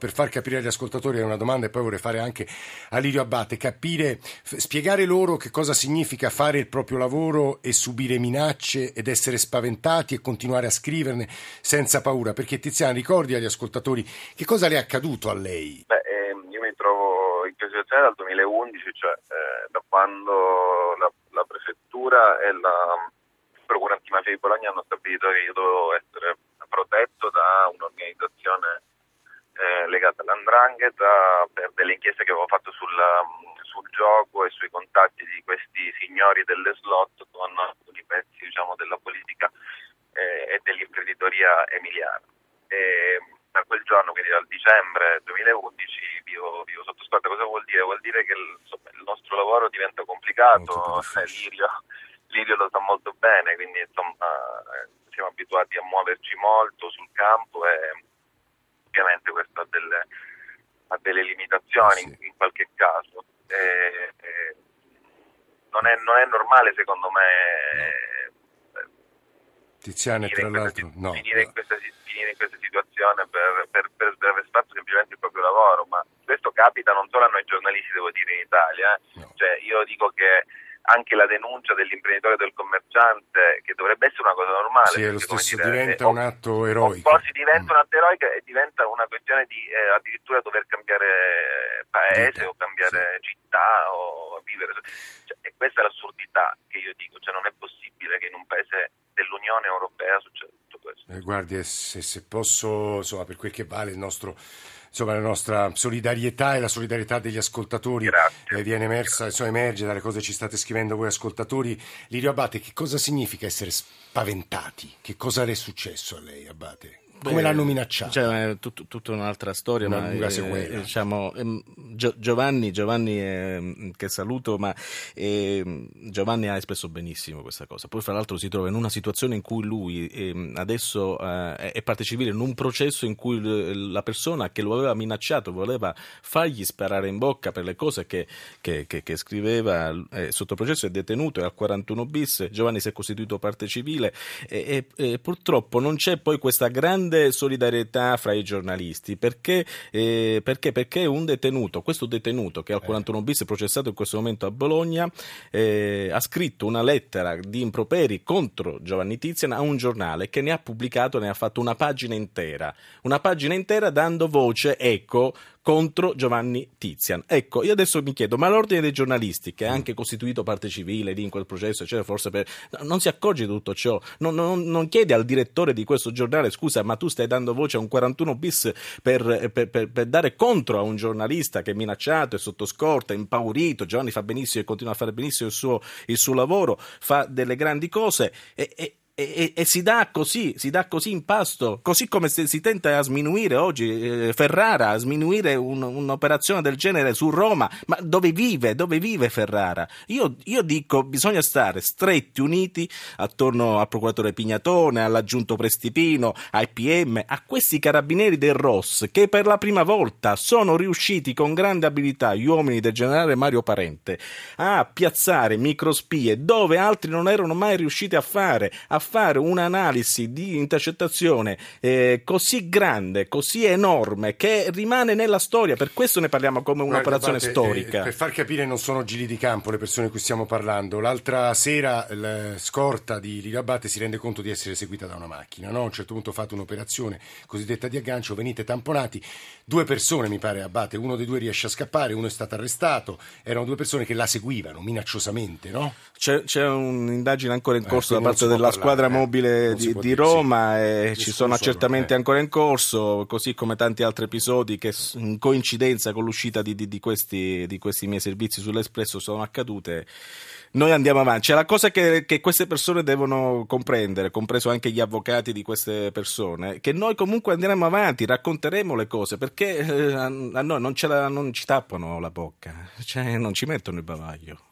per far capire agli ascoltatori è una domanda e poi vorrei fare anche a Lirio Abate, capire, spiegare loro che cosa significa fare il proprio lavoro e subire minacce ed essere spaventati e continuare a scriverne senza paura. Perché Tiziana, ricordi agli ascoltatori che cosa le è accaduto a lei? Beh, ehm, io mi trovo in questa situazione dal 2011, cioè eh, da quando la, la, prefettura e la procura antimafia di Bologna hanno stabilito che io dovevo essere protetto da un'organizzazione legata all'andrangheta per delle inchieste che avevo fatto sul, sul, gioco e sui contatti di questi signori delle slot con alcuni pezzi diciamo, della politica eh, e dell'imprenditoria emiliana. E, da quel giorno, quindi dal dicembre 2011, vivo, vivo sotto scorta. Cosa vuol dire? Vuol dire che il, insomma, il nostro lavoro diventa complicato, eh, Lirio, Lirio, lo sa molto bene, quindi insomma, eh, siamo abituati a muoverci molto sul campo e ovviamente questo ha delle, ha delle limitazioni sì. in, qualche caso. E, e non, è, non, è, normale secondo me Tiziane, tra l'altro, no, finire, In questa, finire, In questa, situazione per, per, per, per, aver fatto semplicemente il proprio lavoro, ma questo capita non solo a noi giornalisti, devo dire, in Italia. Eh. No. Cioè, io dico che anche la denuncia dell'imprenditore del commerciante, che dovrebbe essere una cosa normale. Sì, perché, lo stesso dire, diventa un atto eroico. Poi si diventa mm. un atto eroico e diventa una questione di eh, addirittura dover cambiare paese Vita, o cambiare sì. città o vivere. Cioè, e questa è l'assurdità che io dico, cioè non è possibile che in un paese dell'Unione Europea succeda tutto questo. Eh, guardi, se, se posso, insomma, per quel che vale il nostro insomma, la nostra solidarietà e la solidarietà degli ascoltatori eh, viene emersa, insomma, emerge dalle cose che ci state scrivendo voi ascoltatori. Lirio Abate, che cosa significa essere spaventati? Che cosa le è successo a lei, Abate? Come Beh, l'hanno minacciato? Cioè, tut, tutta un'altra storia, Una ma eh, diciamo, eh, Giovanni, Giovanni eh, che saluto, ma ehm, Giovanni ha espresso benissimo questa cosa. Poi, fra l'altro, si trova in una situazione in cui lui ehm, adesso eh, è parte civile in un processo in cui la persona che lo aveva minacciato voleva fargli sparare in bocca per le cose che, che, che, che scriveva eh, sotto processo, è detenuto, è al 41 bis. Giovanni si è costituito parte civile e, e, e purtroppo non c'è poi questa grande grande solidarietà fra i giornalisti perché, eh, perché, perché un detenuto, questo detenuto che al 41 eh. bis è processato in questo momento a Bologna, eh, ha scritto una lettera di improperi contro Giovanni Tizian a un giornale che ne ha pubblicato, ne ha fatto una pagina intera, una pagina intera dando voce, ecco, contro Giovanni Tizian. Ecco, io adesso mi chiedo, ma l'ordine dei giornalisti, che ha anche costituito parte civile lì in quel processo, eccetera, forse per... non si accorge di tutto ciò, non, non, non, chiede al direttore di questo giornale, scusa, ma tu stai dando voce a un 41 bis per, per, per, per dare contro a un giornalista che è minacciato, è sotto scorta, è impaurito, Giovanni fa benissimo e continua a fare benissimo il suo, il suo lavoro, fa delle grandi cose e, e e, e, si, dà così, si dà così in pasto, così come si, si tenta a sminuire oggi eh, Ferrara, a sminuire un, un'operazione del genere su Roma, ma dove vive, dove vive Ferrara? Io, io, dico bisogna stare stretti, uniti attorno al procuratore Pignatone, all'aggiunto Prestipino, ai PM, a questi carabinieri del Ross che per la prima volta sono riusciti con grande abilità, gli uomini del generale Mario Parente, a piazzare microspie dove altri non erano mai riusciti a fare, a fare un'analisi di intercettazione eh, così grande, così enorme, che rimane nella storia. Per questo ne parliamo come un'operazione Guarda, storica. Eh, per far capire, non sono giri di campo le persone di cui stiamo parlando. L'altra sera la scorta di Lirabate si rende conto di essere seguita da una macchina. No? A un certo punto fate un'operazione cosiddetta di aggancio, venite tamponati. Due persone, mi pare, Abate, uno dei due riesce a scappare, uno è stato arrestato. Erano due persone che la seguivano minacciosamente, no? C'è, c'è un'indagine ancora in eh, corso eh, da parte della squadra squadra mobile di, di, Roma sì. e ci sono accertamenti eh. ancora in corso, così come tanti altri episodi che in coincidenza con l'uscita di, di, di, questi, di questi miei servizi sull'Espresso sono accadute noi andiamo avanti. C'è la cosa che, che, queste persone devono comprendere, compreso anche gli avvocati di queste persone, che noi comunque andremo avanti, racconteremo le cose, perché eh, a, a, noi non, la, non, ci tappano la bocca, cioè non ci mettono il bavaglio.